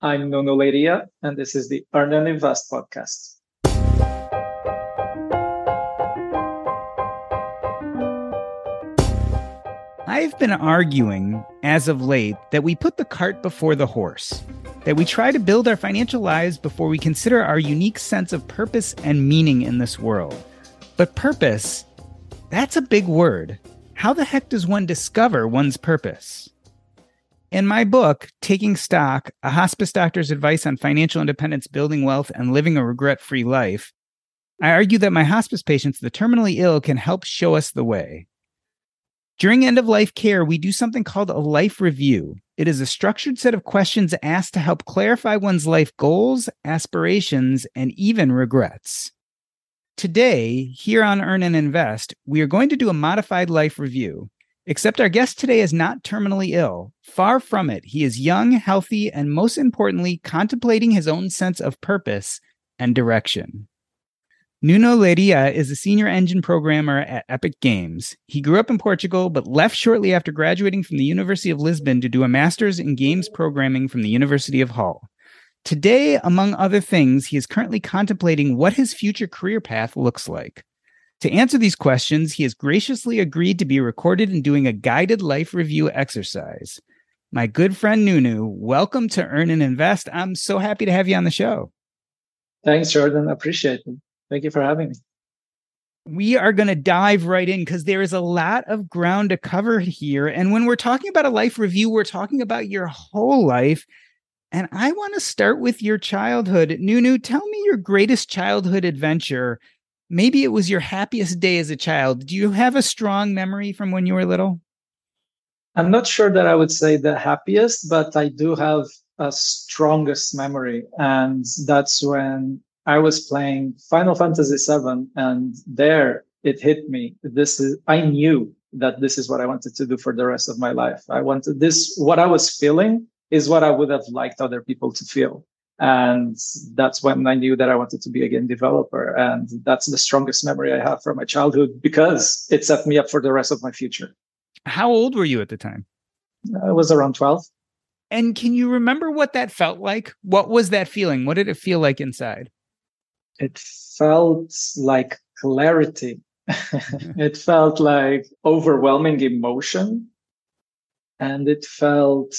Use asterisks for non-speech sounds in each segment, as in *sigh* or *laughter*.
I'm Nuno Leiria, and this is the Earn and Invest podcast. I've been arguing as of late that we put the cart before the horse, that we try to build our financial lives before we consider our unique sense of purpose and meaning in this world. But purpose, that's a big word. How the heck does one discover one's purpose? In my book, Taking Stock A Hospice Doctor's Advice on Financial Independence, Building Wealth, and Living a Regret Free Life, I argue that my hospice patients, the terminally ill, can help show us the way. During end of life care, we do something called a life review. It is a structured set of questions asked to help clarify one's life goals, aspirations, and even regrets. Today, here on Earn and Invest, we are going to do a modified life review. Except our guest today is not terminally ill. Far from it. He is young, healthy, and most importantly, contemplating his own sense of purpose and direction. Nuno Leiria is a senior engine programmer at Epic Games. He grew up in Portugal, but left shortly after graduating from the University of Lisbon to do a master's in games programming from the University of Hull. Today, among other things, he is currently contemplating what his future career path looks like. To answer these questions, he has graciously agreed to be recorded in doing a guided life review exercise. My good friend Nuno, welcome to Earn and Invest. I'm so happy to have you on the show. Thanks, Jordan. Appreciate it. Thank you for having me. We are going to dive right in because there is a lot of ground to cover here. And when we're talking about a life review, we're talking about your whole life. And I want to start with your childhood. Nuno, tell me your greatest childhood adventure maybe it was your happiest day as a child. Do you have a strong memory from when you were little? I'm not sure that I would say the happiest, but I do have a strongest memory. And that's when I was playing Final Fantasy VII. And there it hit me. This is, I knew that this is what I wanted to do for the rest of my life. I wanted this, what I was feeling is what I would have liked other people to feel. And that's when I knew that I wanted to be a game developer. And that's the strongest memory I have from my childhood because it set me up for the rest of my future. How old were you at the time? I was around 12. And can you remember what that felt like? What was that feeling? What did it feel like inside? It felt like clarity. Mm-hmm. *laughs* it felt like overwhelming emotion. And it felt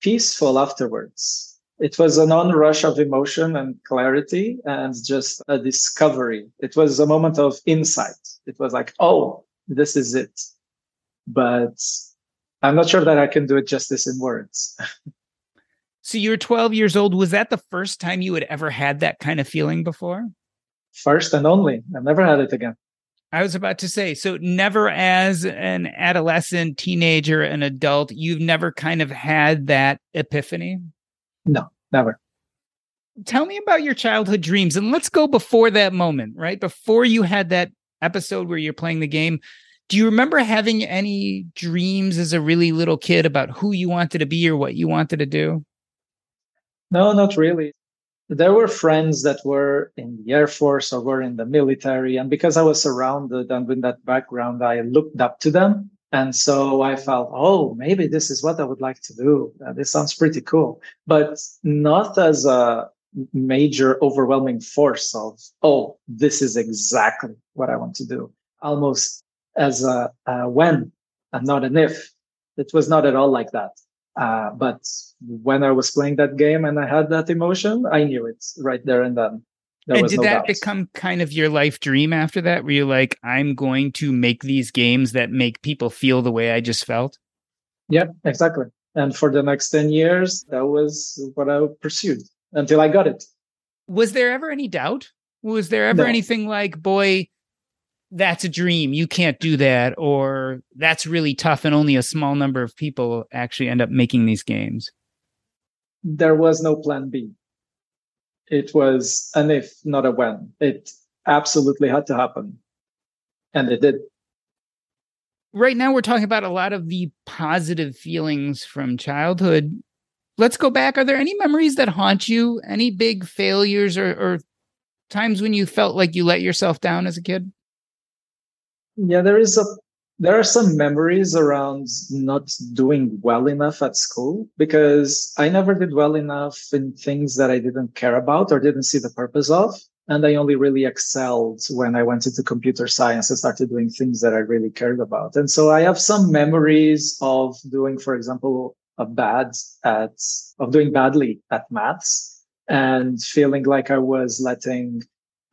peaceful afterwards it was an onrush of emotion and clarity and just a discovery. It was a moment of insight. It was like, oh, this is it. But I'm not sure that I can do it justice in words. *laughs* so you're 12 years old. Was that the first time you had ever had that kind of feeling before? First and only. I've never had it again. I was about to say, so never as an adolescent, teenager, an adult, you've never kind of had that epiphany? No, never. Tell me about your childhood dreams and let's go before that moment, right? Before you had that episode where you're playing the game. Do you remember having any dreams as a really little kid about who you wanted to be or what you wanted to do? No, not really. There were friends that were in the Air Force or were in the military. And because I was surrounded and with that background, I looked up to them. And so I felt, oh, maybe this is what I would like to do. Uh, this sounds pretty cool, but not as a major overwhelming force of, oh, this is exactly what I want to do. Almost as a, a when and not an if. It was not at all like that. Uh, but when I was playing that game and I had that emotion, I knew it right there and then. And did no that doubt. become kind of your life dream after that? Where you're like, I'm going to make these games that make people feel the way I just felt? Yeah, exactly. And for the next 10 years, that was what I pursued until I got it. Was there ever any doubt? Was there ever no. anything like, boy, that's a dream. You can't do that. Or that's really tough. And only a small number of people actually end up making these games. There was no plan B. It was an if, not a when. It absolutely had to happen. And it did. Right now, we're talking about a lot of the positive feelings from childhood. Let's go back. Are there any memories that haunt you? Any big failures or, or times when you felt like you let yourself down as a kid? Yeah, there is a there are some memories around not doing well enough at school because I never did well enough in things that I didn't care about or didn't see the purpose of. And I only really excelled when I went into computer science and started doing things that I really cared about. And so I have some memories of doing, for example, a bad at, of doing badly at maths and feeling like I was letting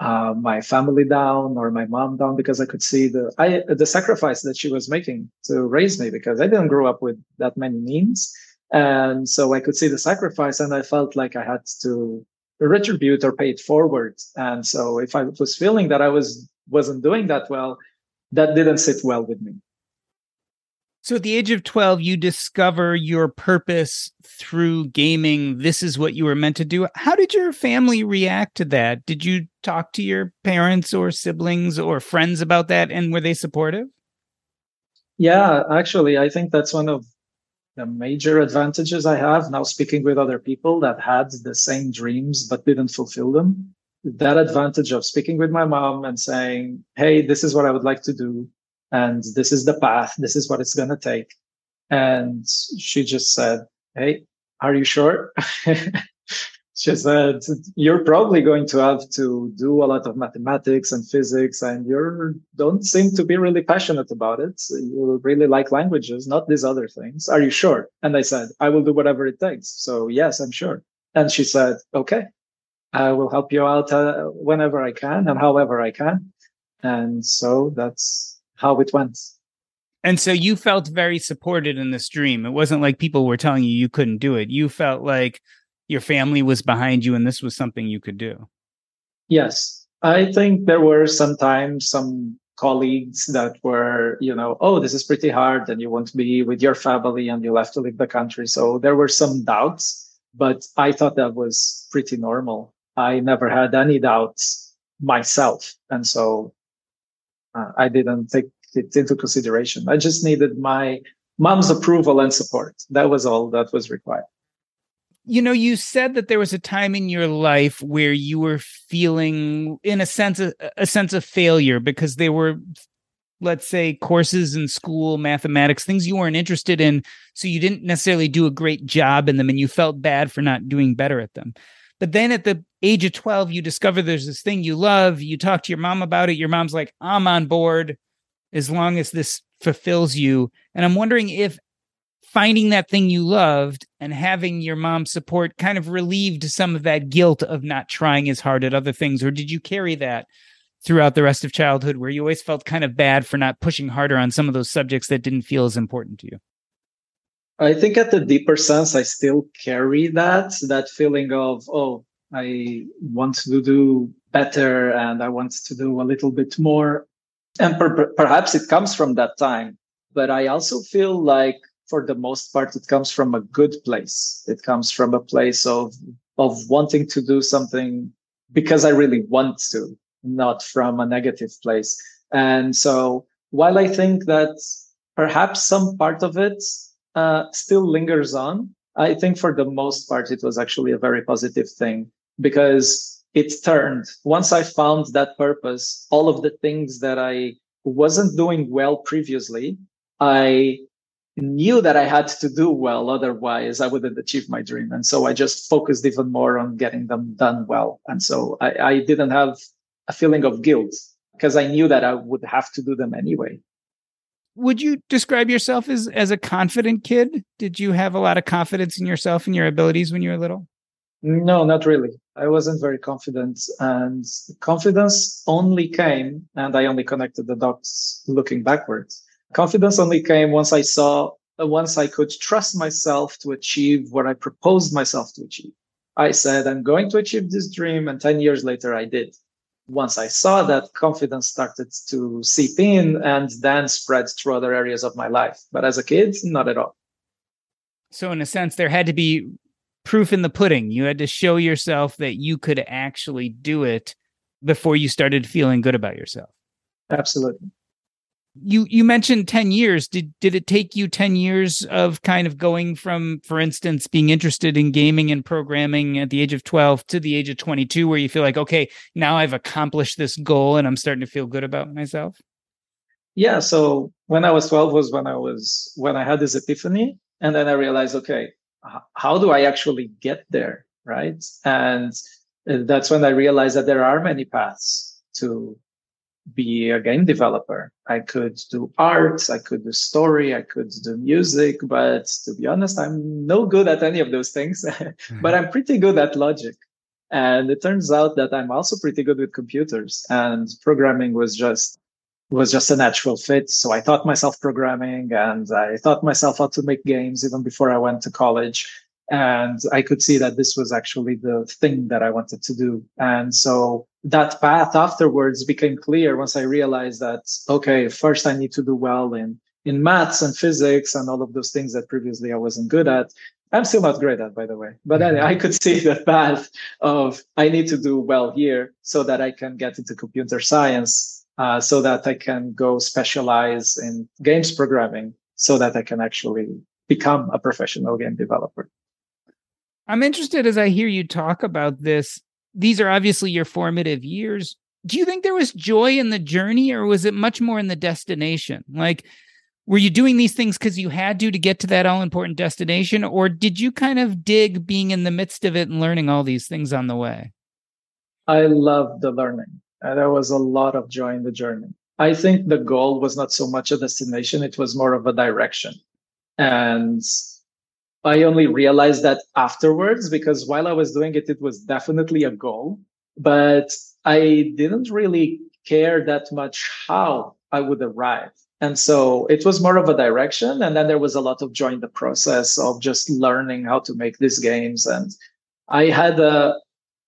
uh, my family down or my mom down because I could see the I, the sacrifice that she was making to raise me because I didn't grow up with that many means, and so I could see the sacrifice and I felt like I had to retribute or pay it forward. And so if I was feeling that I was wasn't doing that well, that didn't sit well with me. So at the age of 12, you discover your purpose through gaming. This is what you were meant to do. How did your family react to that? Did you talk to your parents or siblings or friends about that? And were they supportive? Yeah, actually, I think that's one of the major advantages I have now speaking with other people that had the same dreams but didn't fulfill them. That advantage of speaking with my mom and saying, Hey, this is what I would like to do and this is the path. This is what it's going to take. And she just said, Hey, are you sure? *laughs* she said, You're probably going to have to do a lot of mathematics and physics, and you don't seem to be really passionate about it. You really like languages, not these other things. Are you sure? And I said, I will do whatever it takes. So, yes, I'm sure. And she said, Okay, I will help you out uh, whenever I can and however I can. And so that's how it went. And so you felt very supported in this dream. It wasn't like people were telling you you couldn't do it. You felt like your family was behind you and this was something you could do. Yes. I think there were sometimes some colleagues that were, you know, oh, this is pretty hard and you want to be with your family and you'll have to leave the country. So there were some doubts, but I thought that was pretty normal. I never had any doubts myself. And so uh, I didn't take it into consideration. I just needed my mom's approval and support. That was all that was required. You know, you said that there was a time in your life where you were feeling, in a sense, a, a sense of failure because there were, let's say, courses in school, mathematics, things you weren't interested in. So you didn't necessarily do a great job in them and you felt bad for not doing better at them. But then at the age of 12, you discover there's this thing you love. You talk to your mom about it. Your mom's like, I'm on board as long as this fulfills you. And I'm wondering if finding that thing you loved and having your mom's support kind of relieved some of that guilt of not trying as hard at other things. Or did you carry that throughout the rest of childhood where you always felt kind of bad for not pushing harder on some of those subjects that didn't feel as important to you? I think at the deeper sense, I still carry that, that feeling of, oh, I want to do better and I want to do a little bit more. And per- perhaps it comes from that time. But I also feel like for the most part, it comes from a good place. It comes from a place of, of wanting to do something because I really want to, not from a negative place. And so while I think that perhaps some part of it uh, still lingers on. I think for the most part, it was actually a very positive thing because it turned. Once I found that purpose, all of the things that I wasn't doing well previously, I knew that I had to do well. Otherwise, I wouldn't achieve my dream. And so I just focused even more on getting them done well. And so I, I didn't have a feeling of guilt because I knew that I would have to do them anyway. would you describe yourself as as a confident kid? Did you have a lot of confidence in yourself and your abilities when you were little? No, not really. I wasn't very confident, and confidence only came, and I only connected the dots looking backwards. Confidence only came once I saw, uh, once I could trust myself to achieve what I proposed myself to achieve. I said, I'm going to achieve this dream, and 10 years later, I did once I saw that, confidence started to seep in and then spread through other areas of my life. But as a kid, not at all. So, in a sense, there had to be proof in the pudding. You had to show yourself that you could actually do it before you started feeling good about yourself. Absolutely you you mentioned 10 years did did it take you 10 years of kind of going from for instance being interested in gaming and programming at the age of 12 to the age of 22 where you feel like okay now i've accomplished this goal and i'm starting to feel good about myself yeah so when i was 12 was when i was when i had this epiphany and then i realized okay how do i actually get there right and uh, that's when i realized that there are many paths to be a game developer. I could do art, I could do story, I could do music, but to be honest, I'm no good at any of those things, *laughs* mm-hmm. but I'm pretty good at logic. And it turns out that I'm also pretty good with computers and programming was just was just a natural fit. So I taught myself programming and I taught myself how to make games even before I went to college. And I could see that this was actually the thing that I wanted to do. And so that path afterwards became clear once I realized that, okay, first I need to do well in, in maths and physics and all of those things that previously I wasn't good at. I'm still not great at, by the way, but anyway, I could see the path of I need to do well here so that I can get into computer science, uh, so that I can go specialize in games programming, so that I can actually become a professional game developer. I'm interested as I hear you talk about this these are obviously your formative years. Do you think there was joy in the journey or was it much more in the destination? Like, were you doing these things because you had to to get to that all important destination or did you kind of dig being in the midst of it and learning all these things on the way i love the learning and there was a lot of joy in the journey i think the goal was not so much a destination it was more of a direction and I only realized that afterwards because while I was doing it, it was definitely a goal, but I didn't really care that much how I would arrive. And so it was more of a direction. And then there was a lot of joy in the process of just learning how to make these games. And I had a,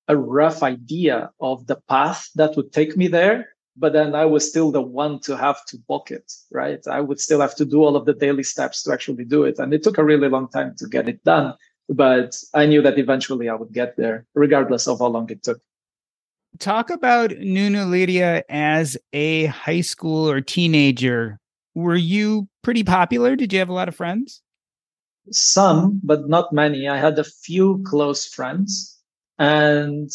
a rough idea of the path that would take me there but then I was still the one to have to book it, right? I would still have to do all of the daily steps to actually do it. And it took a really long time to get it done. But I knew that eventually I would get there, regardless of how long it took. Talk about Nuno Leiria as a high school or teenager. Were you pretty popular? Did you have a lot of friends? Some, but not many. I had a few close friends. And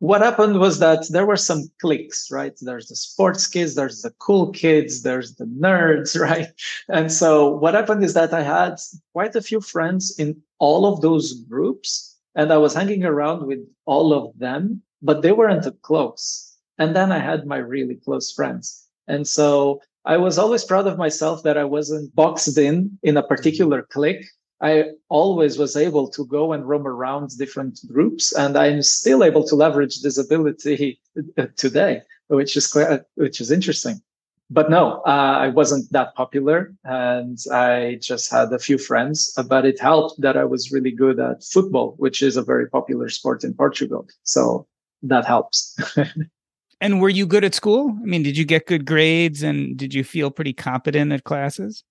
what happened was that there were some cliques, right? There's the sports kids, there's the cool kids, there's the nerds, *laughs* right? And so what happened is that I had quite a few friends in all of those groups and I was hanging around with all of them, but they weren't close. And then I had my really close friends. And so I was always proud of myself that I wasn't boxed in in a mm-hmm. particular clique I always was able to go and roam around different groups, and I'm still able to leverage this ability uh, today, which is which is interesting. But no, uh, I wasn't that popular, and I just had a few friends. But it helped that I was really good at football, which is a very popular sport in Portugal. So that helps. *laughs* and were you good at school? I mean, did you get good grades, and did you feel pretty competent at classes?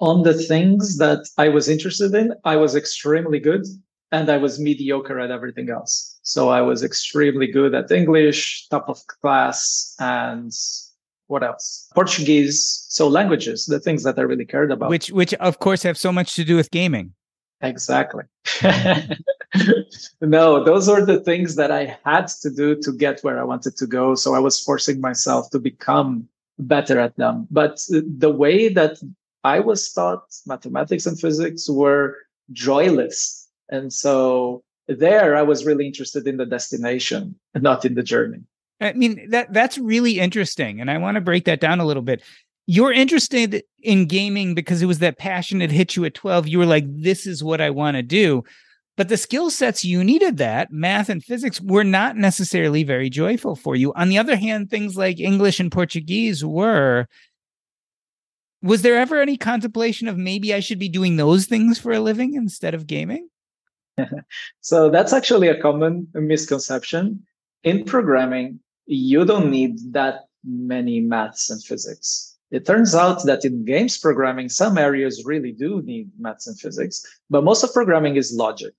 On the things that I was interested in, I was extremely good and I was mediocre at everything else. So I was extremely good at English, top of class, and what else? Portuguese. So languages, the things that I really cared about. Which, which of course have so much to do with gaming. Exactly. *laughs* no, those are the things that I had to do to get where I wanted to go. So I was forcing myself to become better at them. But the way that I was taught mathematics and physics were joyless. And so there I was really interested in the destination, *laughs* not in the journey. I mean that that's really interesting and I want to break that down a little bit. you're interested in gaming because it was that passion that hit you at 12. You were like, this is what I want to do. But the skill sets you needed that, math and physics, were not necessarily very joyful for you. On the other hand, things like English and Portuguese were. Was there ever any contemplation of maybe I should be doing those things for a living instead of gaming? *laughs* so that's actually a common misconception. In programming, you don't need that many maths and physics. It turns out that in games programming, some areas really do need maths and physics, but most of programming is logic.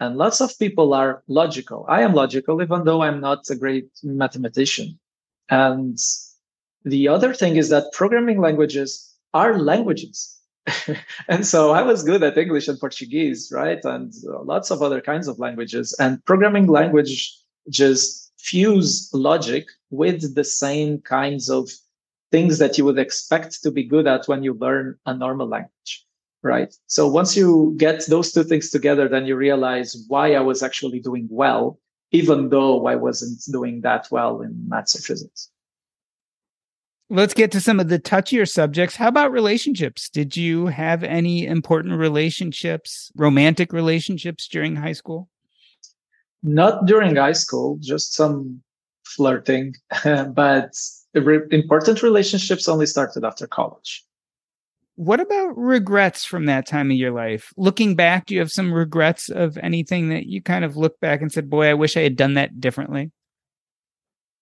And lots of people are logical. I am logical, even though I'm not a great mathematician. And the other thing is that programming languages are languages. *laughs* and so I was good at English and Portuguese, right? And lots of other kinds of languages. And programming language just fuse logic with the same kinds of things that you would expect to be good at when you learn a normal language right? So once you get those two things together, then you realize why I was actually doing well, even though I wasn't doing that well in maths or physics. Let's get to some of the touchier subjects. How about relationships? Did you have any important relationships, romantic relationships during high school? Not during high school, just some flirting, *laughs* but important relationships only started after college. What about regrets from that time of your life? Looking back, do you have some regrets of anything that you kind of look back and said, boy, I wish I had done that differently?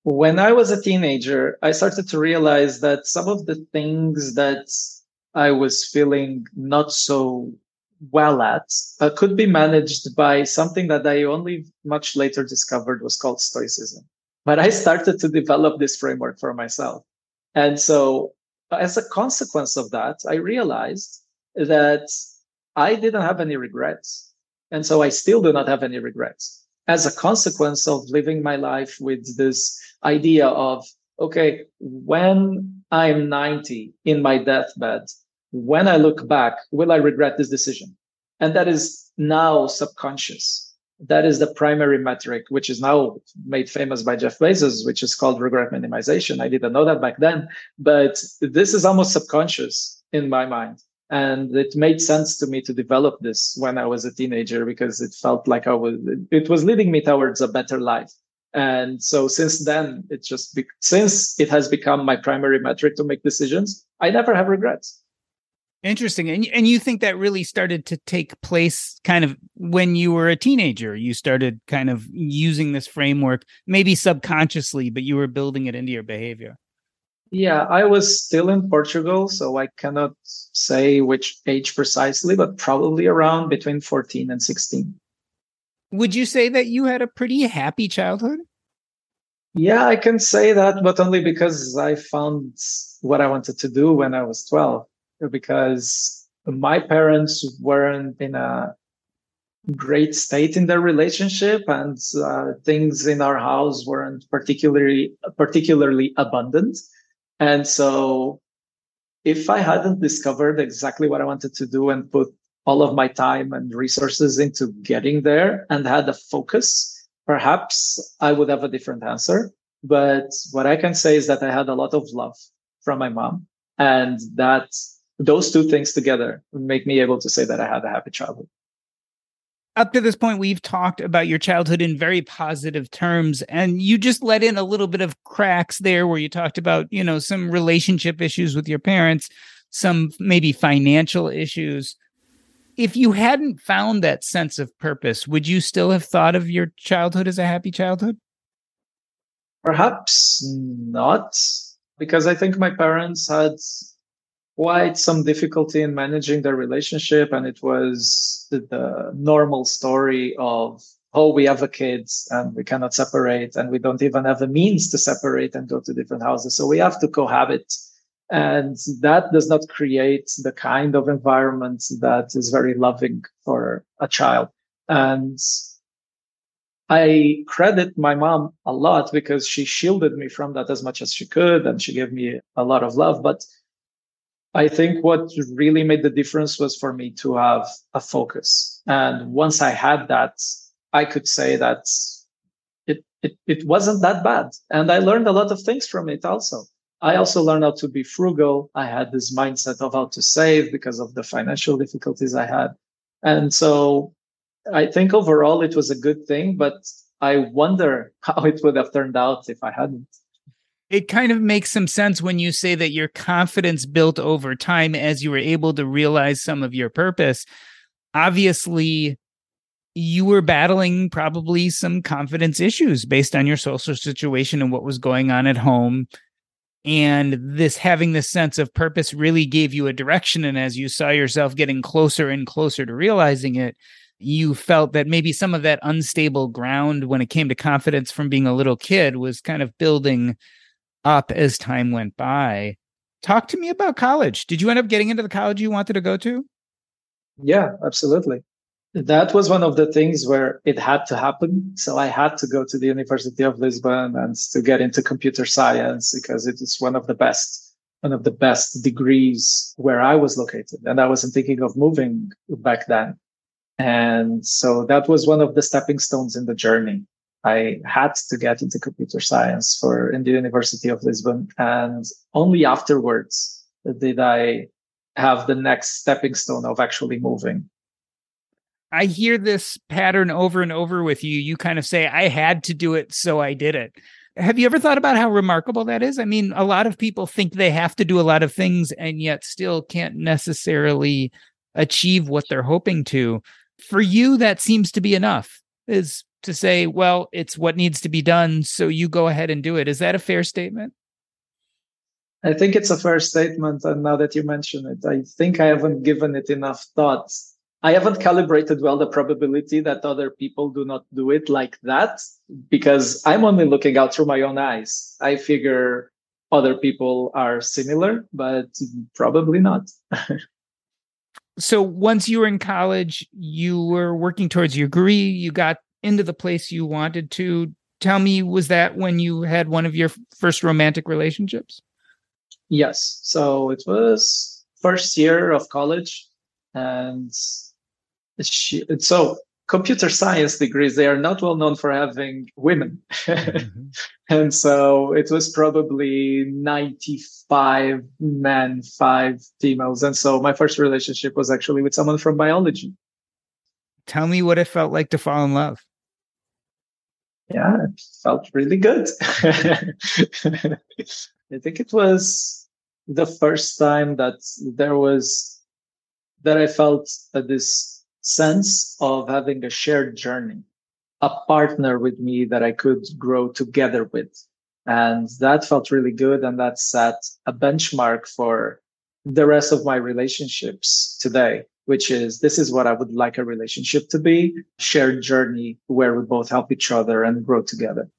When I was a teenager, I started to realize that some of the things that I was feeling not so well at uh, could be managed by something that I only much later discovered was called Stoicism. But I started to develop this framework for myself. And so as a consequence of that, I realized that I didn't have any regrets. And so I still do not have any regrets as a consequence of living my life with this idea of, okay, when I'm 90 in my deathbed, when I look back, will I regret this decision? And that is now subconscious that is the primary metric, which is now made famous by Jeff Bezos, which is called regret minimization. I didn't know that back then, but this is almost subconscious in my mind. And it made sense to me to develop this when I was a teenager because it felt like I was, it was leading me towards a better life. And so since then, it just, be, since it has become my primary metric to make decisions, I never have regrets. Interesting. And and you think that really started to take place kind of when you were a teenager. You started kind of using this framework, maybe subconsciously, but you were building it into your behavior. Yeah, I was still in Portugal, so I cannot say which age precisely, but probably around between 14 and 16. Would you say that you had a pretty happy childhood? Yeah, I can say that, but only because I found what I wanted to do when I was 12 because my parents weren't in a great state in their relationship and uh, things in our house weren't particularly particularly abundant and so if i hadn't discovered exactly what i wanted to do and put all of my time and resources into getting there and had a focus perhaps i would have a different answer but what i can say is that i had a lot of love from my mom and that those two things together make me able to say that I had a happy childhood. Up to this point, we've talked about your childhood in very positive terms, and you just let in a little bit of cracks there where you talked about, you know, some relationship issues with your parents, some maybe financial issues. If you hadn't found that sense of purpose, would you still have thought of your childhood as a happy childhood? Perhaps not, because I think my parents had quite some difficulty in managing their relationship and it was the, the, normal story of oh we have a kid and we cannot separate and we don't even have a means to separate and go to different houses. So we have to cohabit. And that does not create the kind of environment that is very loving for a child. And I credit my mom a lot because she shielded me from that as much as she could and she gave me a lot of love but I think what really made the difference was for me to have a focus. And once I had that, I could say that it, it, it wasn't that bad. And I learned a lot of things from it also. I also learned how to be frugal. I had this mindset of how to save because of the financial difficulties I had. And so I think overall it was a good thing, but I wonder *laughs* how it would have turned out if I hadn't. It kind of makes some sense when you say that your confidence built over time as you were able to realize some of your purpose. Obviously, you were battling probably some confidence issues based on your social situation and what was going on at home. And this having this sense of purpose really gave you a direction. And as you saw yourself getting closer and closer to realizing it, you felt that maybe some of that unstable ground when it came to confidence from being a little kid was kind of building up as time went by. Talk to me about college. Did you end up getting into the college you wanted to go to? Yeah, absolutely. That was one of the things where it had to happen. So I had to go to the University of Lisbon and to get into computer science because it is one of the best, one of the best degrees where I was located. And I wasn't thinking of moving back then. And so that was one of the stepping stones in the journey. I had to get into computer science for in the University of Lisbon. And only afterwards did I have the next stepping stone of actually moving. I hear this pattern over and over with you. You kind of say, I had to do it, so I did it. Have you ever thought about how remarkable that is? I mean, a lot of people think they have to do a lot of things and yet still can't necessarily achieve what they're hoping to for you, that seems to be enough is to say, well, it's what needs to be done. So you go ahead and do it. Is that a fair statement? I think it's a fair statement. And now that you mention it, I think I haven't given it enough thought. I haven't calibrated well the probability that other people do not do it like that because I'm only looking out through my own eyes. I figure other people are similar, but probably not. *laughs* so once you were in college, you were working towards your degree, you got into the place you wanted to. Tell me, was that when you had one of your first romantic relationships? Yes. So it was first year of college and she, so computer science degrees they are not well known for having women mm-hmm. *laughs* and so it was probably 95 men five females and so my first relationship was actually with someone from biology tell me what it felt like to fall in love yeah it felt really good *laughs* i think it was the first time that there was that i felt this sense of having a shared journey, a partner with me that I could grow together with. And that felt really good. And that set a benchmark for the rest of my relationships today, which is this is what I would like a relationship to be shared journey where we both help each other and grow together.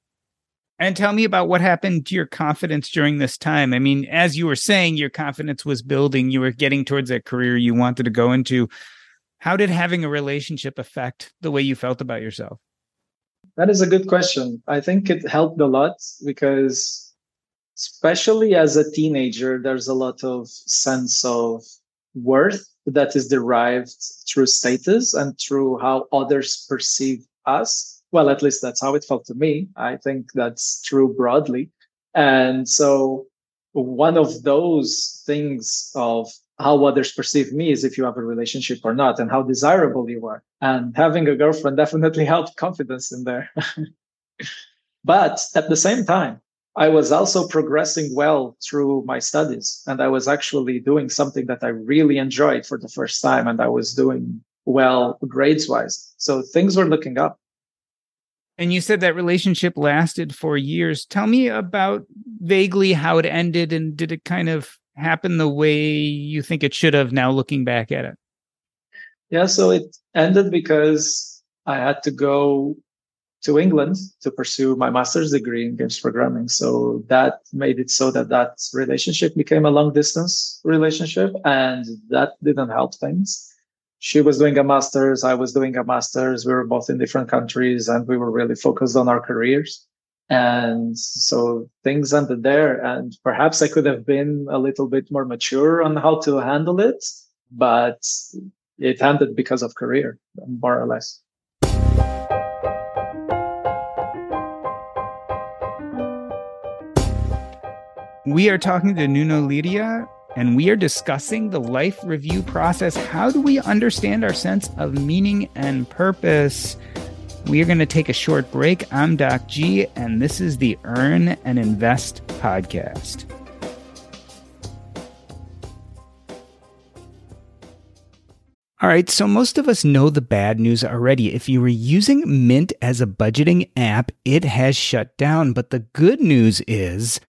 And tell me about what happened to your confidence during this time. I mean, as you were saying, your confidence was building. You were getting towards that career you wanted to go into. How did having a relationship affect the way you felt about yourself? That is a good question. I think it helped a lot because, especially as a teenager, there's a lot of sense of worth that is derived through status and through how others perceive us. Well, at least that's how it felt to me. I think that's true broadly. And so, one of those things of how others perceive me is if you have a relationship or not and how desirable you are. And having a girlfriend definitely *laughs* helped confidence in there. *laughs* but at the same time, I was also progressing well through my studies and I was actually doing something that I really enjoyed for the first time and I was doing well grades wise. So things were looking up. And you said that relationship lasted for years. Tell me about vaguely how it ended and did it kind of happen the way you think it should have now looking back at it? Yeah, so it ended because I had to go to England to pursue my master's degree in games programming. So that made it so that that relationship became a long distance relationship and that didn't help things. She was doing a master's, I was doing a master's. We were both in different countries and we were really focused on our careers. And so things ended there. And perhaps I could have been a little bit more mature on how to handle it, but it ended because of career, more or less. We are talking to Nuno Leiria, and we are discussing the life review process. How do we understand our sense of meaning and purpose? We are going to take a short break. I'm Doc G, and this is the Earn and Invest podcast. All right, so most of us know the bad news already. If you were using Mint as a budgeting app, it has shut down. But the good news is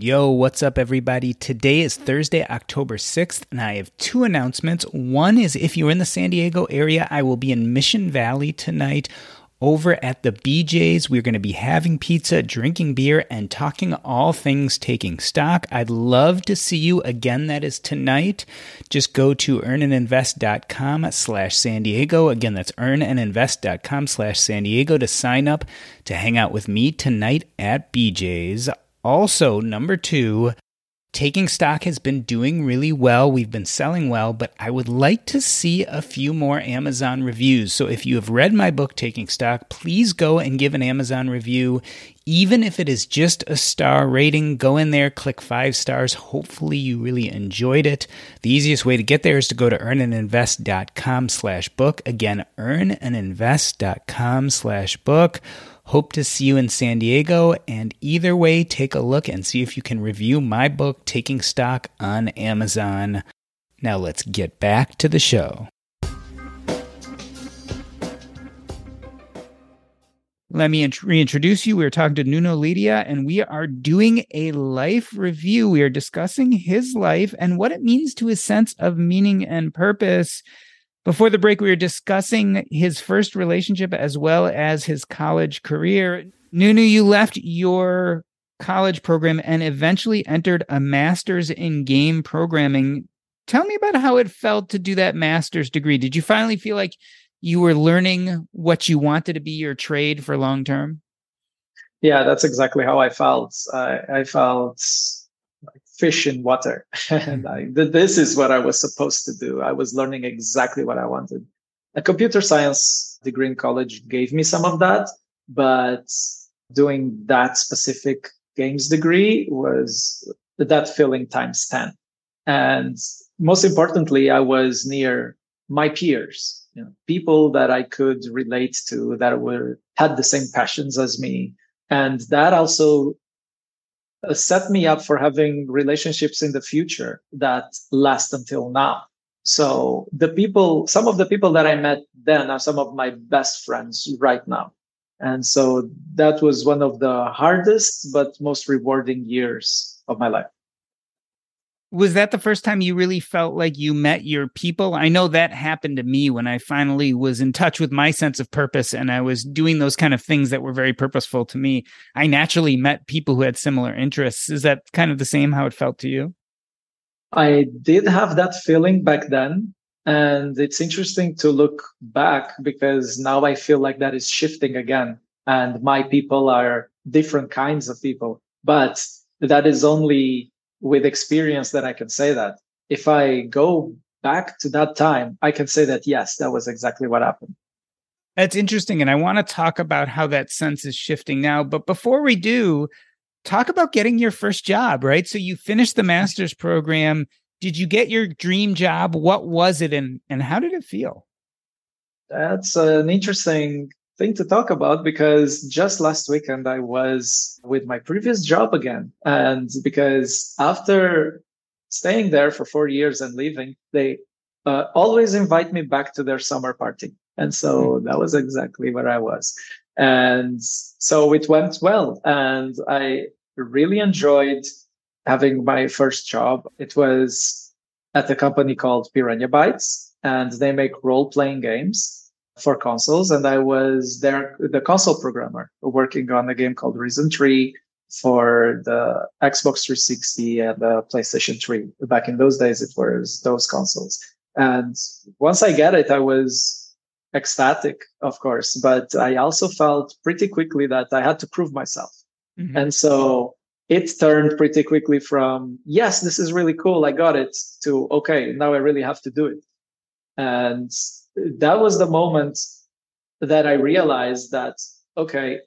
Yo, what's up, everybody? Today is Thursday, October 6th, and I have two announcements. One is if you're in the San Diego area, I will be in Mission Valley tonight over at the BJ's. We're going to be having pizza, drinking beer, and talking all things taking stock. I'd love to see you again. That is tonight. Just go to earnandinvest.com slash San Diego. Again, that's earnandinvest.com slash San Diego to sign up to hang out with me tonight at BJ's. Also, number two, Taking Stock has been doing really well. We've been selling well, but I would like to see a few more Amazon reviews. So if you have read my book, Taking Stock, please go and give an Amazon review. Even if it is just a star rating, go in there, click five stars. Hopefully you really enjoyed it. The easiest way to get there is to go to earnandinvest.com slash book. Again, earnandinvest.com slash book. Hope to see you in San Diego. And either way, take a look and see if you can review my book, Taking Stock, on Amazon. Now let's get back to the show. Let me reintroduce you. We're talking to Nuno Leiria, and we are doing a life review. We are discussing his life and what it means to his sense of meaning and purpose. Before the break, we were discussing his first relationship as well as his college career. Nuno, you left your college program and eventually entered a master's in game programming. Tell me about how it felt to do that master's degree. Did you finally feel like you were learning what you wanted to be your trade for long term? Yeah, that's exactly how I felt. I, I felt fish in water. *laughs* and hmm. I, this is what I was supposed to do. I was learning exactly what I wanted. A computer science degree in college gave me some of that, but doing that specific games degree was that feeling times 10. And most importantly, I was near my peers, you know, people that I could relate to that were had the same passions as me. And that also Uh, set me up for having relationships in the future that last until now. So the people, some of the people that I met then are some of my best friends right now. And so that was one of the hardest but most rewarding years of my life was that the first time you really felt like you met your people? I know that happened to me when I finally was in touch with my sense of purpose and I was doing those kind of things that were very purposeful to me. I naturally met people who had similar interests. Is that kind of the same how it felt to you? I did have that feeling back then. And it's interesting to look back because now I feel like that is shifting again. And my people are different kinds of people. But that is only with experience that I can say that. If I go back to that time, I can say that yes, that was exactly what happened. That's interesting. And I want to talk about how that sense is shifting now. But before we do, talk about getting your first job, right? So you finished the master's program. Did you get your dream job? What was it and, and how did it feel? That's an interesting thing to talk about because just last weekend I was with my previous job again. And because after staying there for four years and leaving, they uh, always invite me back to their summer party. And so hmm. that was exactly where I was. And so it went well. And I really enjoyed having my first job. It was at a company called Piranha Bytes, and they make role playing games for consoles. And I was there, the console programmer working on a game called Risen 3 for the Xbox 360 and the PlayStation 3. Back in those days, it was those consoles. And once I get it, I was ecstatic, of course, but I also felt pretty quickly that I had to prove myself. Mm-hmm. And so it turned pretty quickly from, yes, this is really cool. I got it to, okay, now I really have to do it. And that was the moment that I realized that, okay,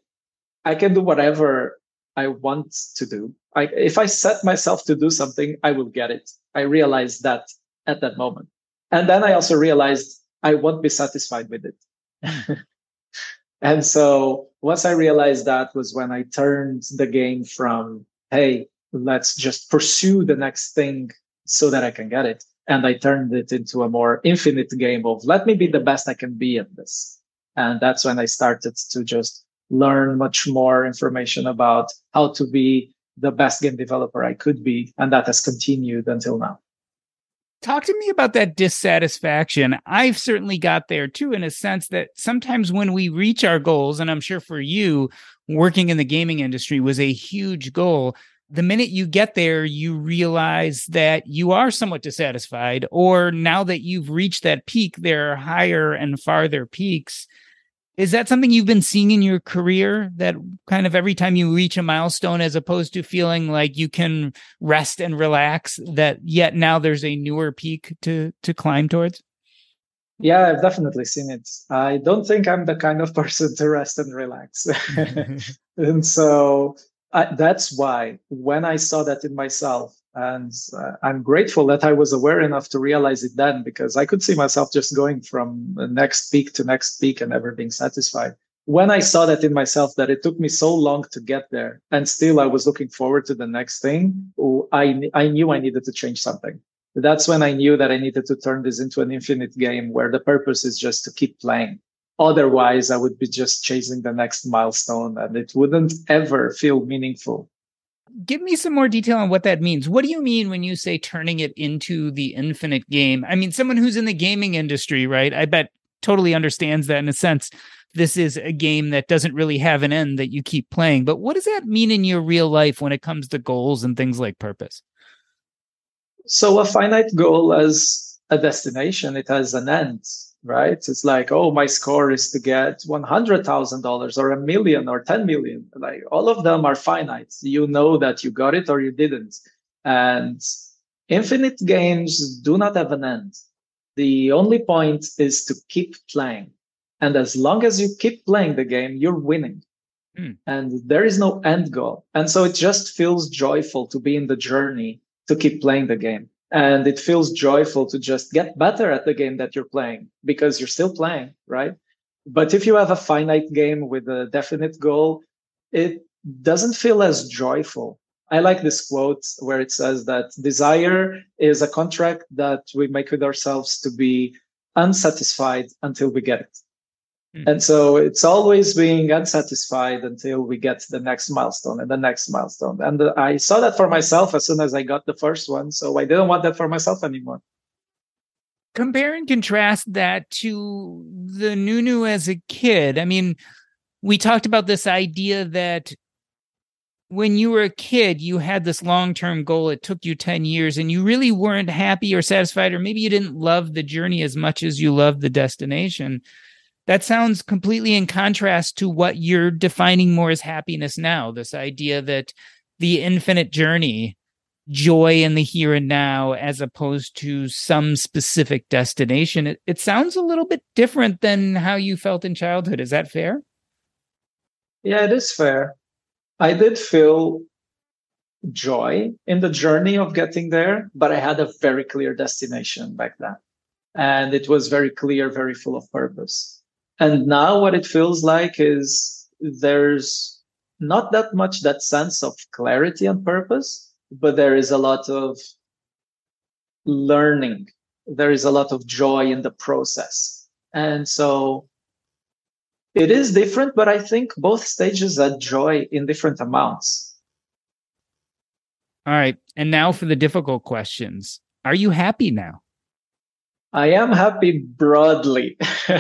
I can do whatever I want to do. I, if I set myself to do something, I will get it. I realized that at that moment. And then I also realized I won't be satisfied with it. *laughs* and so once I realized that was when I turned the game from, hey, let's just pursue the next thing so that I can get it. And I turned it into a more infinite game of let me be the best I can be in this. And that's when I started to just learn much more information about how to be the best game developer I could be. And that has continued until now. Talk to me about that dissatisfaction. I've certainly got there too, in a sense that sometimes when we reach our goals, and I'm sure for you, working in the gaming industry was a huge goal. The minute you get there, you realize that you are somewhat dissatisfied, or now that you've reached that peak, there are higher and farther peaks. Is that something you've been seeing in your career that kind of every time you reach a milestone as opposed to feeling like you can rest and relax that yet now there's a newer peak to to climb towards? Yeah i've definitely seen it. I don't think i'm the kind of person to rest and relax. *laughs* Mm-hmm. And so I, that's why when i saw that in myself and uh, I'm grateful that I was aware enough to realize it then because I could see myself just going from next peak to next peak and never being satisfied. When I saw that in myself, that it took me so long to get there and still I was looking forward to the next thing, I, I knew I needed to change something. That's when I knew that I needed to turn this into an infinite game where the purpose is just to keep playing. Otherwise, I would be just chasing the next milestone and it wouldn't ever feel meaningful give me some more detail on what that means. What do you mean when you say turning it into the infinite game? I mean, someone who's in the gaming industry, right? I bet totally understands that in a sense. This is a game that doesn't really have an end that you keep playing. But what does that mean in your real life when it comes to goals and things like purpose? So, a finite goal as a destination, it has an end right? It's like, oh, my score is to get $100,000 or a million or 10 million. Like all of them are finite. You know that you got it or you didn't. And infinite games do not have an end. The only point is to keep playing. And as long as you keep playing the game, you're winning. Hmm. And there is no end goal. And so it just feels joyful to be in the journey to keep playing the game and it feels joyful to just get better at the game that you're playing because you're still playing right? But if you have a finite game with a definite goal it doesn't feel as joyful. I like this quote where it says that desire is a contract that we make with ourselves to be unsatisfied until we get it Mm-hmm. And so it's always being unsatisfied until we get the next milestone and the next milestone. And I saw that for myself as soon as I got the first one. So I didn't want that for myself anymore. Compare and contrast that to the Nuno as a kid. I mean, we talked about this idea that when you were a kid, you had this long term goal. It took you 10 years and you really weren't happy or satisfied, or maybe you didn't love the journey as much as you loved the destination. That sounds completely in contrast to what you're defining more as happiness now. This idea that the infinite journey, joy in the here and now, as opposed to some specific destination. It, it sounds a little bit different than how you felt in childhood. Is that fair? Yeah, it is fair. I did feel joy in the journey of getting there, but I had a very clear destination back then. And it was very clear, very full of purpose. And now what it feels like is there's not that much that sense of clarity and purpose, but there is a lot of learning. There is a lot of joy in the process. And so it is different, but I think both stages add joy in different amounts. All right. And now for the difficult questions. Are you happy now? I am happy broadly.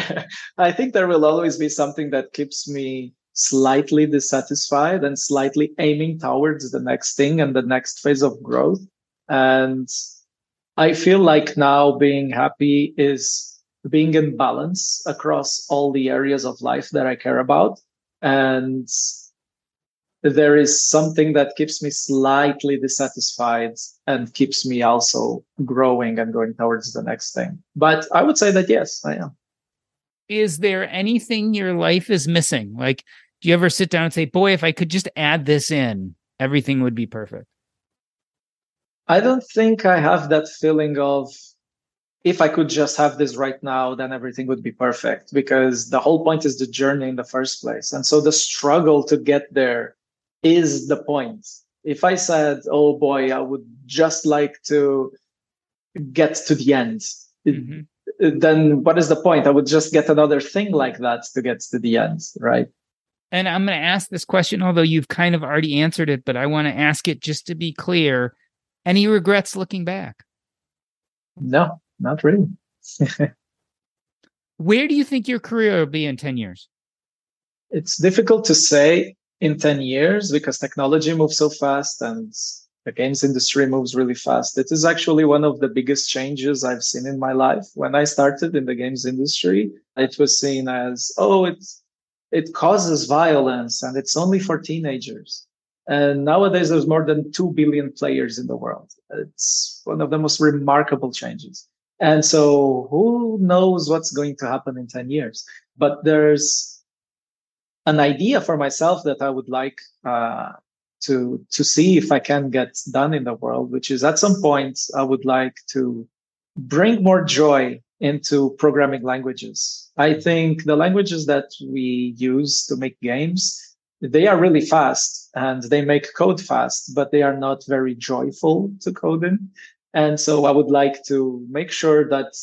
*laughs* I think there will always be something that keeps me slightly dissatisfied and slightly aiming towards the next thing and the next phase of growth. And I feel like now being happy is being in balance across all the areas of life that I care about. And there is something that keeps me slightly dissatisfied and keeps me also growing and going towards the next thing. But I would say that yes, I am. Is there anything your life is missing? Like, do you ever sit down and say, boy, if I could just add this in, everything would be perfect? I don't think I have that feeling of if I could just have this right now, then everything would be perfect because the whole point is the journey in the first place. And so the struggle to get there is the point. If I said, oh boy, I would just like to get to the end, mm-hmm. then what is the point? I would just get another thing like that to get to the end, right? And I'm going to ask this question, although you've kind of already answered it, but I want to ask it just to be clear. Any regrets looking back? No, not really. *laughs* Where do you think your career will be in 10 years? It's difficult to say in 10 years because technology moves so fast and the games industry moves really fast. It is actually one of the biggest changes I've seen in my life. When I started in the games industry, it was seen as, oh, it's, it causes violence and it's only for teenagers. And nowadays, there's more than 2 billion players in the world. It's one of the most remarkable changes. And so who knows what's going to happen in 10 years? But there's an idea for myself that I would like uh, to to see if I can get done in the world, which is at some point I would like to bring more joy into programming languages. I think the languages that we use to make games, they are really fast and they make code fast, but they are not very joyful to code in. And so I would like to make sure that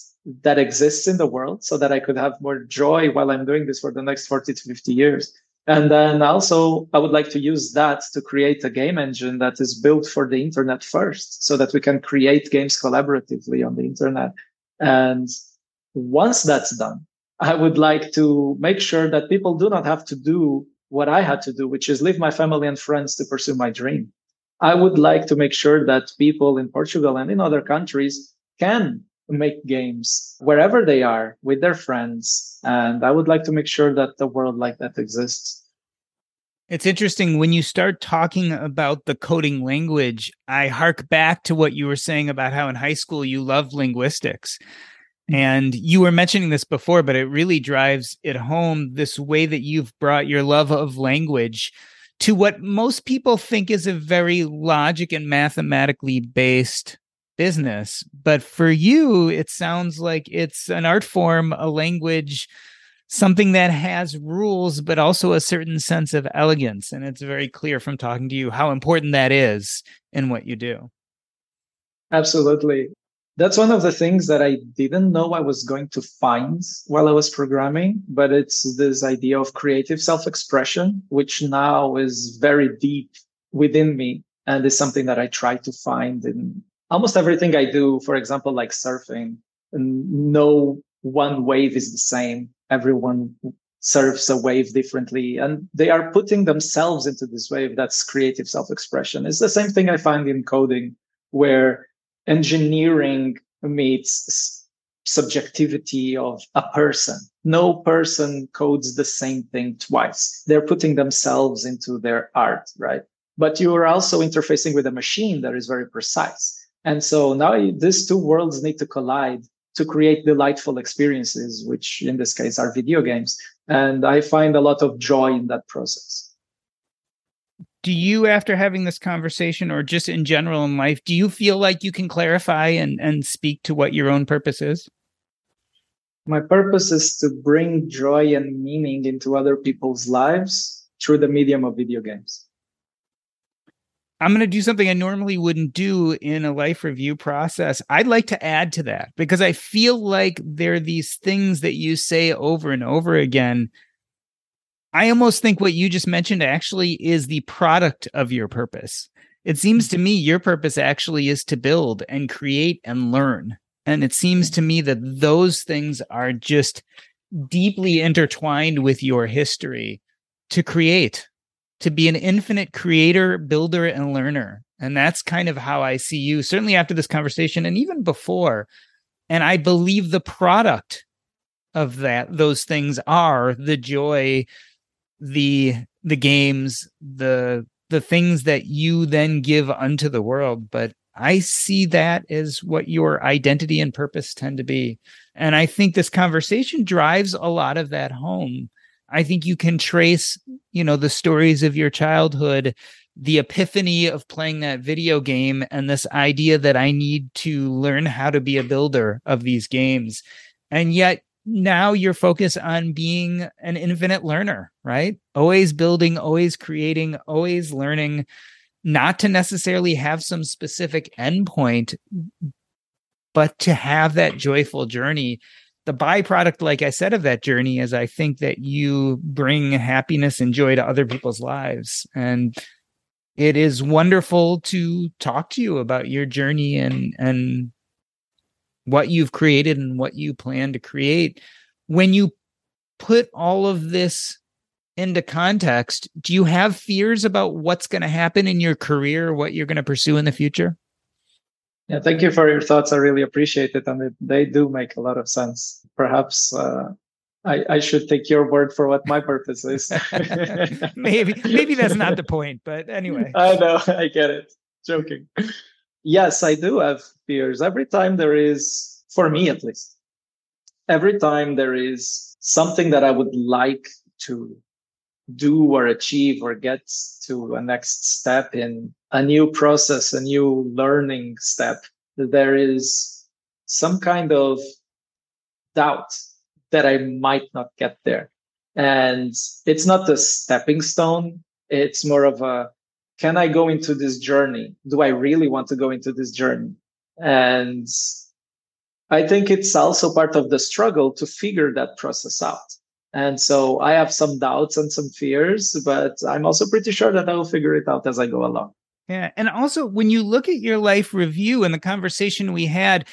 that exists in the world so that I could have more joy while I'm doing this for the next 40 to 50 years. And then also, I would like to use that to create a game engine that is built for the internet first so that we can create games collaboratively on the internet. And once that's done, I would like to make sure that people do not have to do what I had to do, which is leave my family and friends to pursue my dream. I would like to make sure that people in Portugal and in other countries can make games wherever they are with their friends. And I would like to make sure that the world like that exists. It's interesting when you start talking about the coding language, I hark back to what you were saying about how in high school you loved linguistics. And you were mentioning this before, but it really drives it home this way that you've brought your love of language to what most people think is a very logic and mathematically based business. But for you, it sounds like it's an art form, a language, something that has rules, but also a certain sense of elegance. And it's very clear from talking to you how important that is in what you do. Absolutely that's one of the things that I didn't know I was going to find while I was programming, but it's this idea of creative self expression, which now is very deep within me and is something that I try to find in almost everything I do. For example, like surfing, no one wave is the same. Everyone surfs a wave differently and they are putting themselves into this wave. That's creative self-expression. It's the same thing i find in coding where engineering meets subjectivity of a person. No person codes the same thing twice. They're putting themselves into their art right? But you are also interfacing with a machine that is very precise and so now these two worlds need to collide to create delightful experiences, which in this case are video games. And I find a lot of joy in that process. Do you, after having this conversation or just in general in life, do you feel like you can clarify and, and speak to what your own purpose is? My purpose is to bring joy and meaning into other people's lives through the medium of video games. I'm going to do something I normally wouldn't do in a life review process. I'd like to add to that because I feel like there are these things that you say over and over again. I almost think what you just mentioned actually is the product of your purpose. It seems to me your purpose actually is to build and create and learn. And it seems to me that those things are just deeply intertwined with your history to create to be an infinite creator, builder, and learner. And that's kind of how I see you, certainly after this conversation and even before. And I believe the product of that, those things are the joy, the the games, the the things that you then give unto the world. But I see that as what your identity and purpose tend to be. And I think this conversation drives a lot of that home I think you can trace, you know, the stories of your childhood, the epiphany of playing that video game, and this idea that I need to learn how to be a builder of these games. And yet now you're focused on being an infinite learner, right? Always building, always creating, always learning, not to necessarily have some specific endpoint, but to have that joyful journey the byproduct, like I said, of that journey is I think that you bring happiness and joy to other people's lives. And it is wonderful to talk to you about your journey and and what you've created and what you plan to create. When you put all of this into context, do you have fears about what's going to happen in your career, what you're going to pursue in the future? Yeah, thank you for your thoughts. I really appreciate it, and they do make a lot of sense. Perhaps uh, I, I, should take your word for what my purpose is. *laughs* maybe, maybe that's not the point, but anyway. *laughs* I know, I get it. Joking. Yes, I do have fears. Every time there is, for me at least, every time there is something that I would like to do or achieve or get to a next step in a new process, a new learning step, there is some kind of doubt that I might not get there. And it's not a stepping stone. It's more of a, can I go into this journey? Do I really want to go into this journey? And I think it's also part of the struggle to figure that process out. And so I have some doubts and some fears, but I'm also pretty sure that I will figure it out as I go along. Yeah. And also, when you look at your life review and the conversation we had,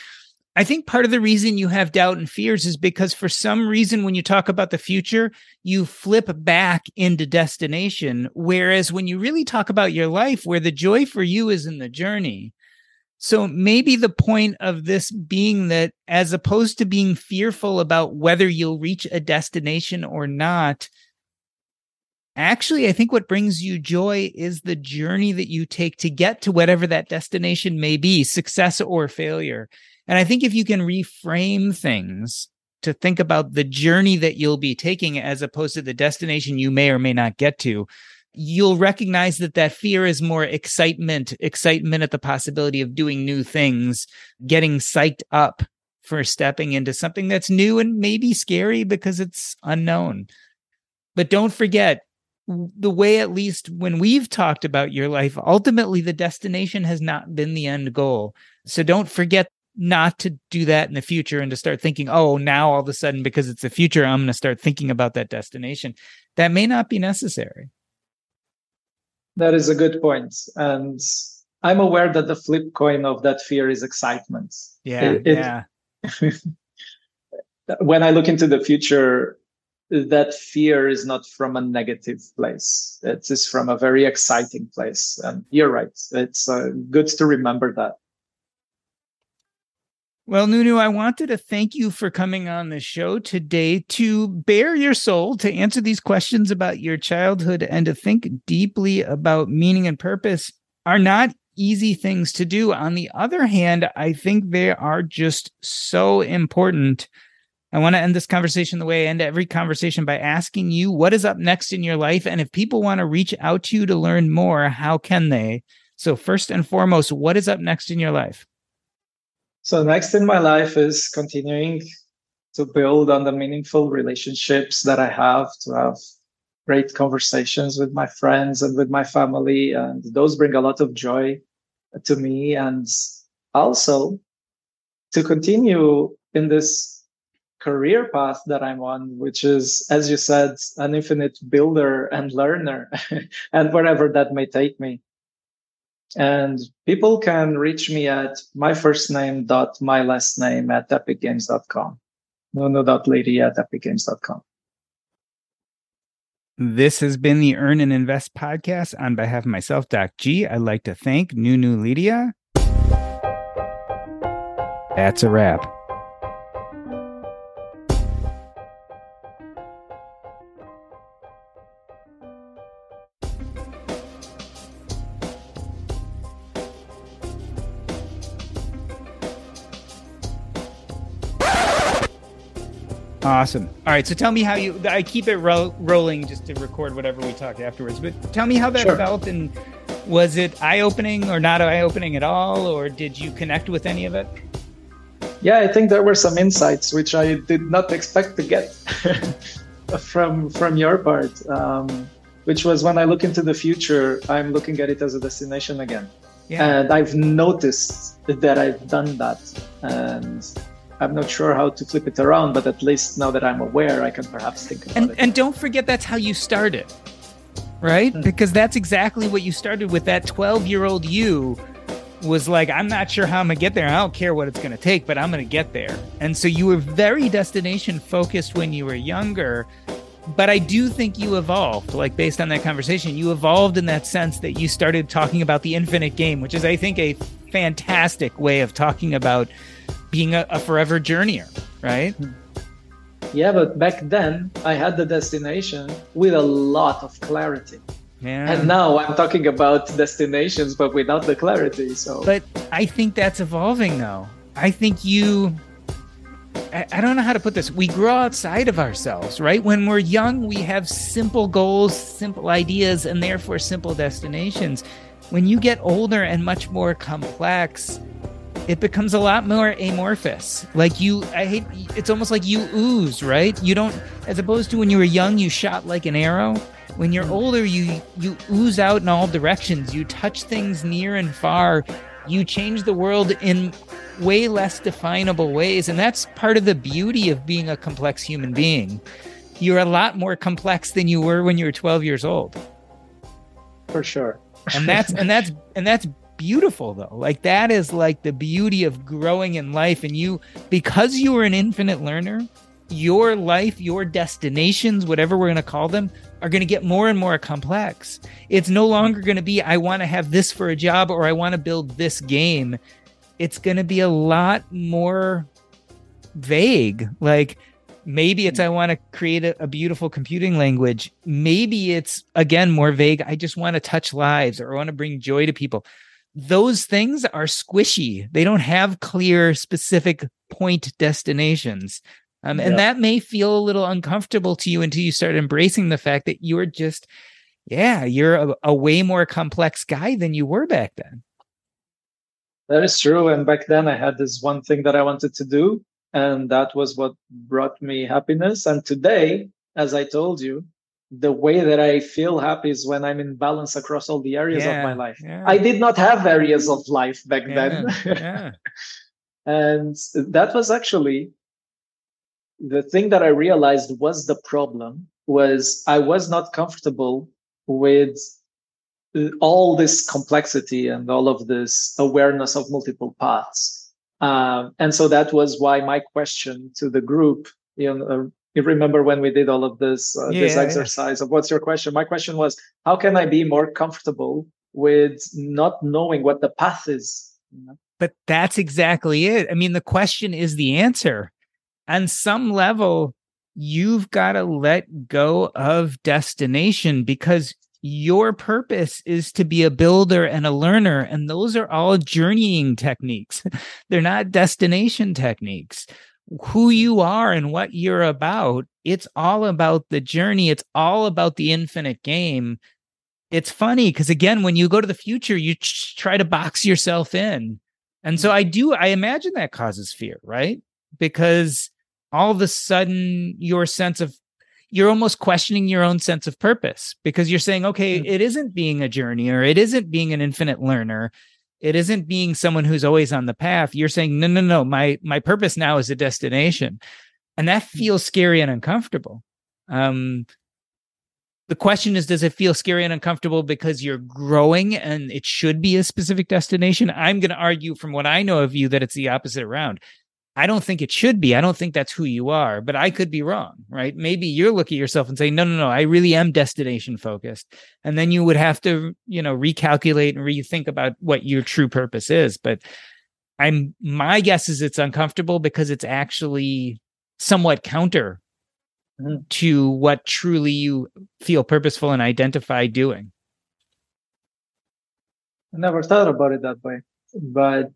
I think part of the reason you have doubt and fears is because for some reason, when you talk about the future, you flip back into destination. Whereas when you really talk about your life, where the joy for you is in the journey. So maybe the point of this being that as opposed to being fearful about whether you'll reach a destination or not, actually, I think what brings you joy is the journey that you take to get to whatever that destination may be, success or failure. And I think if you can reframe things to think about the journey that you'll be taking as opposed to the destination you may or may not get to, you'll recognize that that fear is more excitement, excitement at the possibility of doing new things, getting psyched up for stepping into something that's new and maybe scary because it's unknown. But don't forget, the way at least when we've talked about your life, ultimately the destination has not been the end goal. So don't forget not to do that in the future and to start thinking, oh, now all of a sudden, because it's the future, I'm going to start thinking about that destination. That may not be necessary. That is a good. And I'm aware that the flip coin of that fear is excitement. Yeah. It, it, yeah. *laughs* when I look into the future, that fear is not from a negative place. It is from a very exciting place. And you're right. It's uh, good to remember that. Well, Nuno, I wanted to thank you for coming on the show today to bare your soul, to answer these questions about your childhood, and to think deeply about meaning and purpose are not easy things to do. On the other hand, I think they are just so important. I want to end this conversation the way I end every conversation by asking you what is up next in your life. And if people want to reach out to you to learn more, how can they? So, first and foremost, what is up next in your life? So, next in my life is continuing to build on the meaningful relationships that I have, to have great conversations with my friends and with my family. And those bring a lot of joy to me. And also to continue in this career path that I'm on, which is, as you said, an infinite builder and learner, *laughs* and wherever that may take me. And people can reach me at my first name dot my last name at epicgames.com. nuno dot leiria at epicgames.com. This has been the Earn and Invest podcast. On behalf of myself, Doc G, I'd like to thank Nuno Leiria. That's a wrap. Awesome. All right. So tell me how you. I keep it ro- rolling just to record whatever we talk afterwards. But tell me how that sure. felt, and was it eye opening or not eye opening at all, or did you connect with any of it? Yeah, I think there were some insights which I did not expect to get *laughs* from from your part. Um, which was when I look into the future, I'm looking at it as a destination again. Yeah. And I've noticed that I've done that, and I'm not sure how to flip it around, but at least now that I'm aware, I can perhaps think about and, it. And don't forget that's how you started, right? Mm-hmm. Because that's exactly what you started with. That 12 year old you was like, I'm not sure how I'm gonna get there. I don't care what it's gonna take, but I'm gonna get there. And so you were very destination focused when you were younger. But I do think you evolved, like based on that conversation, you evolved in that sense that you started talking about the infinite game, which is, I think, a fantastic way of talking about being a, a forever journeyer, right? Yeah, but back then I had the destination with a lot of clarity. Yeah. And now I'm talking about destinations, but without the clarity. So, but I think that's evolving, though. I think you. I, I don't know how to put this. We grow outside of ourselves, right? When we're young, we have simple goals, simple ideas, and therefore simple destinations. When you get older and much more complex, it becomes a lot more amorphous. Like you, I hate. It's almost like you ooze, right? You don't, as opposed to when you were young, you shot like an arrow. When you're mm-hmm. older, you you ooze out in all directions. You touch things near and far. You change the world in way less definable ways, and that's part of the beauty of being a complex human being. You're a lot more complex than you were when you were 12 years old. For sure. and that's and that's and that's beautiful though. Like that is like the beauty of growing in life. And you, because you are an infinite learner, your life, your destinations, whatever we're going to call them, are going to get more and more complex. It's no longer going to be, I want to have this for a job or I want to build this game. It's going to be a lot more vague. Like, maybe it's I want to create a, a, beautiful computing language. Maybe it's again more vague. I just want to touch lives or I want to bring joy to people those things are squishy. They don't have clear, specific point destinations. Um, and that may feel a little uncomfortable to you until you start embracing the fact that you're just, yeah, you're a, a way more complex guy than you were back then. That is true. And back then, I had this one thing that I wanted to do, and that was what brought me happiness. And today, as I told you, the way that I feel happy is when I'm in balance across all the areas yeah, of my life. Yeah. I did not have areas of life back yeah, then. *laughs* and that was actually the thing that I realized was the problem was I was not comfortable with all this complexity and all of this awareness of multiple paths. Um, and so that was why my question to the group you know, you remember when we did all of this uh, Yeah, this yeah. exercise of what's your question? My question was, how can I be more comfortable with not knowing what the path is? You know? But that's exactly it. I mean, the question is the answer. On some level, you've got to let go of destination because your purpose is to be a builder and a learner. And those are all journeying techniques. *laughs* They're not destination techniques. Who you are and what you're about, it's all about the journey. It's all about the infinite game. It's funny because, again, when you go to the future, you ch- try to box yourself in. And so I do, I imagine that causes fear, right? Because all of a sudden your sense of, you're almost questioning your own sense of purpose because you're saying, okay, Mm. it isn't being a journey or it isn't being an infinite learner. It isn't being someone who's always on the path. You're saying, no, no, no, my, my purpose now is a destination. And that feels scary and uncomfortable. Um, the question is, does it feel scary and uncomfortable because you're growing and it should be a specific destination? I'm going to argue from what I know of you that it's the opposite around. I don't think it should be. I don't think that's who you are, but I could be wrong, right? Maybe you're looking at yourself and saying, no, no, no, I really am destination focused. And then you would have to, you know, recalculate and rethink about what your true purpose is. But I'm, my guess is it's uncomfortable because it's actually somewhat counter Mhm. to what truly you feel purposeful and identify doing. I never thought about it that way, but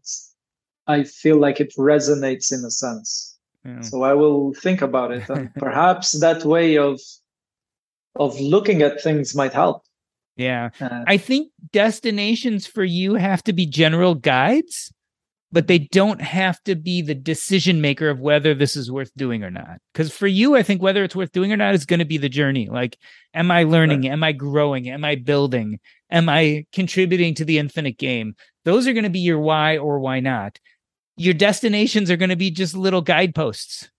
I feel like it resonates in a sense. Yeah. So I will think about it, and *laughs* perhaps that way of of looking at things might help. Yeah. Uh, I think destinations for you have to be general guides, but they don't have to be the decision maker of whether this is worth doing or not. Because for you, I think whether it's worth doing or not is going to be the journey. Like, am I learning? Am I growing? Am I building? Am I contributing to the infinite game? Those are going to be your why or why not. Your destinations are going to be just little guideposts,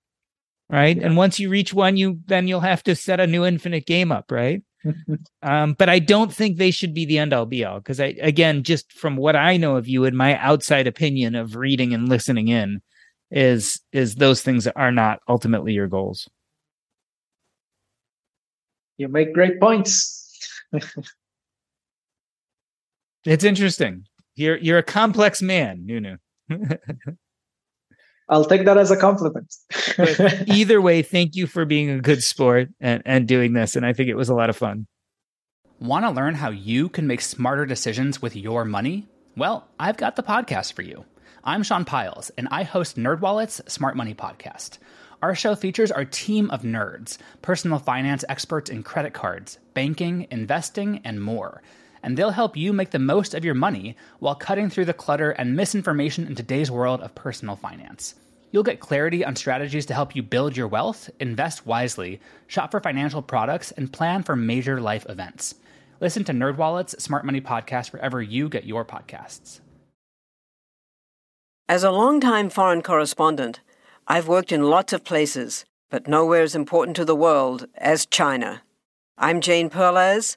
right? And once you reach one, you then you'll have to set a new infinite game up, right? *laughs* Um, but I don't think they should be the end all be all because I, again, just from what I know of you and my outside opinion of reading and listening in, is is those things are not ultimately your goals. you make great points. It's interesting. You're you're a complex man, Nuno. I'll take that as a compliment. either way, thank you for being a good sport and, and doing this. And I think it was a lot of fun. Want to learn how you can make smarter decisions with your money? Well, I've got the podcast for you. I'm Sean Pyles, and I host NerdWallet's Smart Money Podcast. Our show features our team of nerds, personal finance experts in credit cards, banking, investing, and more. And they'll help you make the most of your money while cutting through the clutter and misinformation in today's world of personal finance. You'll get clarity on strategies to help you build your wealth, invest wisely, shop for financial products, and plan for major life events. Listen to NerdWallet's Smart Money Podcast wherever you get your podcasts. As a longtime foreign correspondent, I've worked in lots of places, but nowhere as important to the world as China. I'm Jane Perlez,